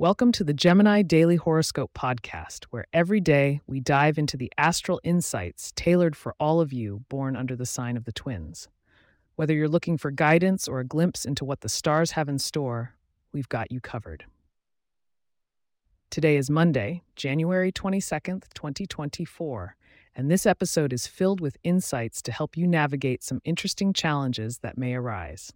Welcome to the Gemini Daily Horoscope Podcast, where every day we dive into the astral insights tailored for all of you born under the sign of the twins. Whether you're looking for guidance or a glimpse into what the stars have in store, we've got you covered. Today is Monday, January 22nd, 2024, and this episode is filled with insights to help you navigate some interesting challenges that may arise.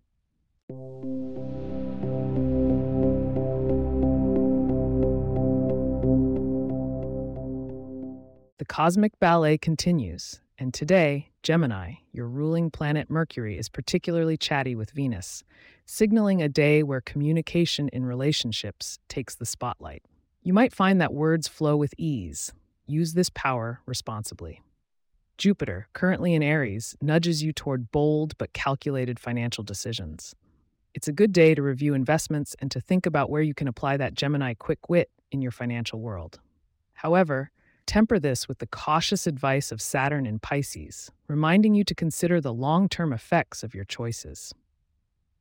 The cosmic ballet continues, and today, Gemini, your ruling planet Mercury, is particularly chatty with Venus, signaling a day where communication in relationships takes the spotlight. You might find that words flow with ease. Use this power responsibly. Jupiter, currently in Aries, nudges you toward bold but calculated financial decisions. It's a good day to review investments and to think about where you can apply that Gemini quick wit in your financial world. However, Temper this with the cautious advice of Saturn in Pisces, reminding you to consider the long term effects of your choices.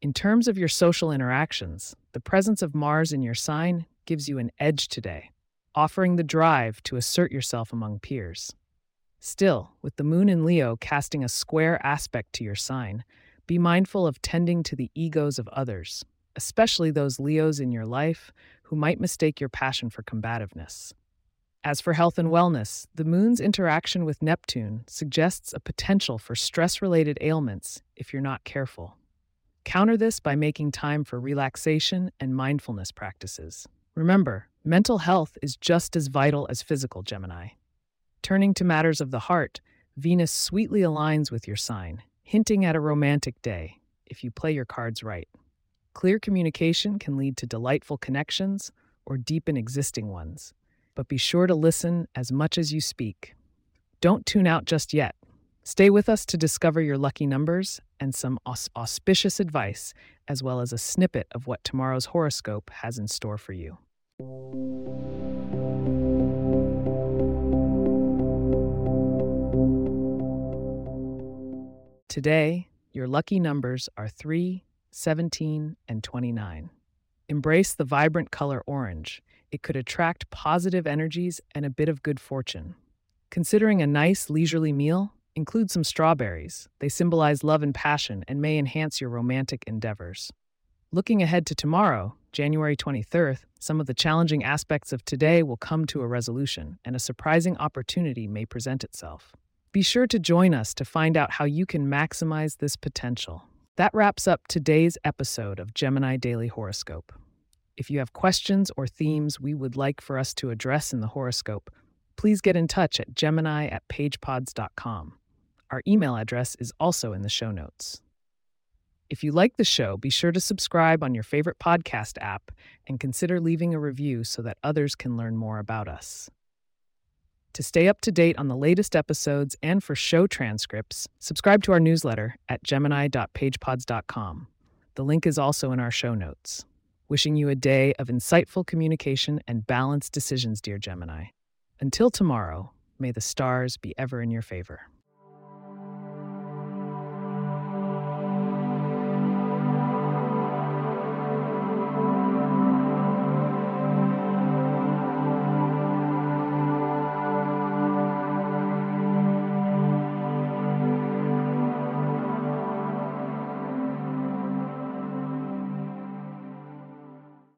In terms of your social interactions, the presence of Mars in your sign gives you an edge today, offering the drive to assert yourself among peers. Still, with the moon in Leo casting a square aspect to your sign, be mindful of tending to the egos of others, especially those Leos in your life who might mistake your passion for combativeness. As for health and wellness, the moon's interaction with Neptune suggests a potential for stress related ailments if you're not careful. Counter this by making time for relaxation and mindfulness practices. Remember, mental health is just as vital as physical, Gemini. Turning to matters of the heart, Venus sweetly aligns with your sign, hinting at a romantic day if you play your cards right. Clear communication can lead to delightful connections or deepen existing ones but be sure to listen as much as you speak. Don't tune out just yet. Stay with us to discover your lucky numbers and some aus- auspicious advice, as well as a snippet of what tomorrow's horoscope has in store for you. Today, your lucky numbers are 3, 17, and 29. Embrace the vibrant color orange it could attract positive energies and a bit of good fortune. Considering a nice, leisurely meal, include some strawberries. They symbolize love and passion and may enhance your romantic endeavors. Looking ahead to tomorrow, January 23rd, some of the challenging aspects of today will come to a resolution, and a surprising opportunity may present itself. Be sure to join us to find out how you can maximize this potential. That wraps up today's episode of Gemini Daily Horoscope. If you have questions or themes we would like for us to address in the horoscope, please get in touch at gemini at pagepods.com. Our email address is also in the show notes. If you like the show, be sure to subscribe on your favorite podcast app and consider leaving a review so that others can learn more about us. To stay up to date on the latest episodes and for show transcripts, subscribe to our newsletter at gemini.pagepods.com. The link is also in our show notes. Wishing you a day of insightful communication and balanced decisions, dear Gemini. Until tomorrow, may the stars be ever in your favor.